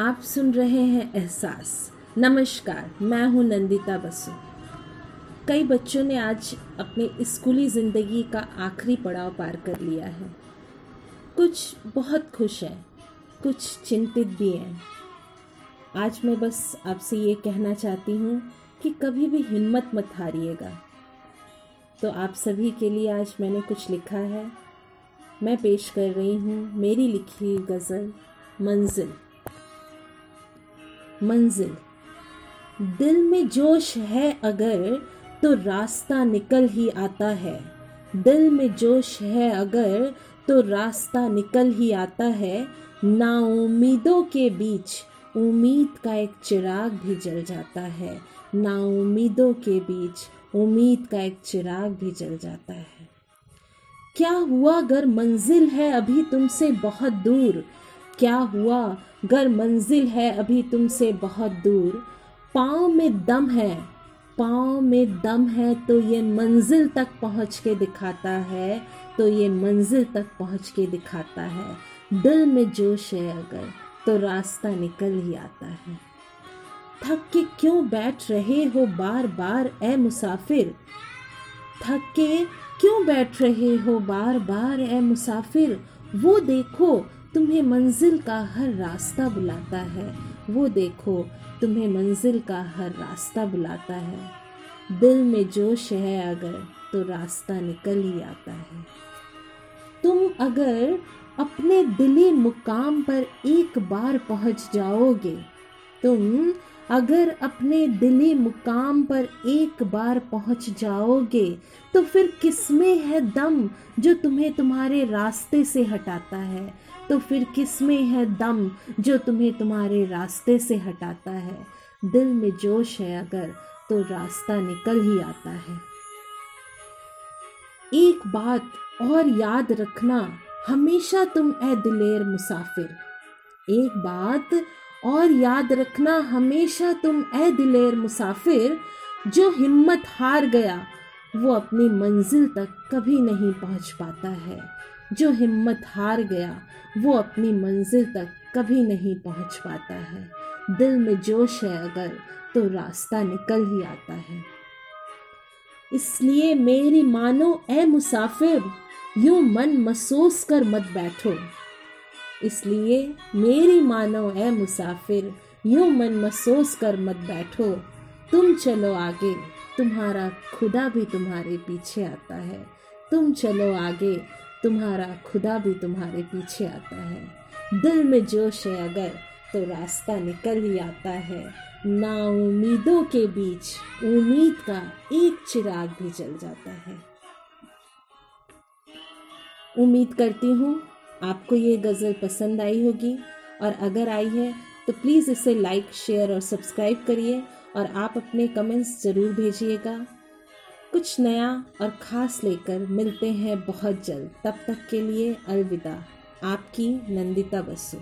आप सुन रहे हैं एहसास। नमस्कार, मैं हूँ नंदिता बसु। कई बच्चों ने आज अपने स्कूली ज़िंदगी का आखिरी पड़ाव पार कर लिया है। कुछ बहुत खुश हैं, कुछ चिंतित भी हैं। आज मैं बस आपसे ये कहना चाहती हूँ कि कभी भी हिम्मत मत हारिएगा। तो आप सभी के लिए आज मैंने कुछ लिखा है। मैं पेश कर रही हूँ मेरी लिखी गज़ल, मंजिल। मंजिल। दिल में जोश है अगर तो रास्ता निकल ही आता है। दिल में जोश है अगर तो रास्ता निकल ही आता है। ना उम्मीदों के बीच उम्मीद का एक चिराग भी जल जाता है। ना उम्मीदों के बीच उम्मीद का एक चिराग भी जल जाता है। क्या हुआ अगर मंजिल है अभी तुमसे बहुत दूर? क्या हुआ अगर मंजिल है अभी तुमसे बहुत दूर। पाँव में दम है, पाँव में दम है तो ये मंजिल तक पहुँच के दिखाता है तो ये मंजिल तक पहुँच के दिखाता है। दिल में जोश है अगर तो रास्ता निकल ही आता है। थक के क्यों बैठ रहे हो बार बार ए मुसाफिर? थक के क्यों बैठ रहे हो बार बार ए मुसाफिर? वो देखो तुम्हें मंजिल का हर रास्ता बुलाता है। वो देखो, तुम्हें मंजिल का हर रास्ता बुलाता है। दिल में जोश है अगर तो रास्ता निकल ही आता है। तुम अगर अपने दिली मुकाम पर एक बार पहुँच जाओगे, तुम अगर अपने दिली मुकाम पर एक बार पहुँच जाओगे तो फिर किसमें है दम जो तुम्हें तुम्हारे रास्ते से हटाता है? तो फिर किसमें है दम जो तुम्हें तुम्हारे रास्ते से हटाता है? दिल में जोश है अगर तो रास्ता निकल ही आता है। एक बात और याद रखना, हमेशा तुम ए दिलेर मुसाफिर। एक बात और याद रखना, हमेशा तुम ए दिलेर मुसाफिर, जो हिम्मत हार गया, वो अपनी मंजिल तक कभी नहीं पहुँच पाता है। जो हिम्मत हार गया, वो अपनी मंजिल तक कभी नहीं पहुँच पाता है। दिल में जोश है अगर तो रास्ता निकल ही आता है। इसलिए मेरी मानो ए मुसाफिर, यूँ मन महसूस कर मत बैठो। इसलिए मेरी मानो ए मुसाफिर, यूँ मन महसूस कर मत बैठो। तुम चलो आगे, तुम्हारा खुदा भी तुम्हारे पीछे आता है। तुम चलो आगे तुम्हारा खुदा भी तुम्हारे पीछे आता है। दिल में जोश है अगर तो रास्ता निकल ही आता है। ना उम्मीदों के बीच उम्मीद का एक चिराग भी जल जाता है। उम्मीद करती हूँ आपको ये गज़ल पसंद आई होगी। और अगर आई है तो प्लीज़ इसे लाइक, शेयर और सब्सक्राइब करिए। और आप अपने कमेंट्स ज़रूर भेजिएगा। कुछ नया और ख़ास लेकर मिलते हैं बहुत जल्द। तब तक के लिए अलविदा। आपकी नंदिता बसु।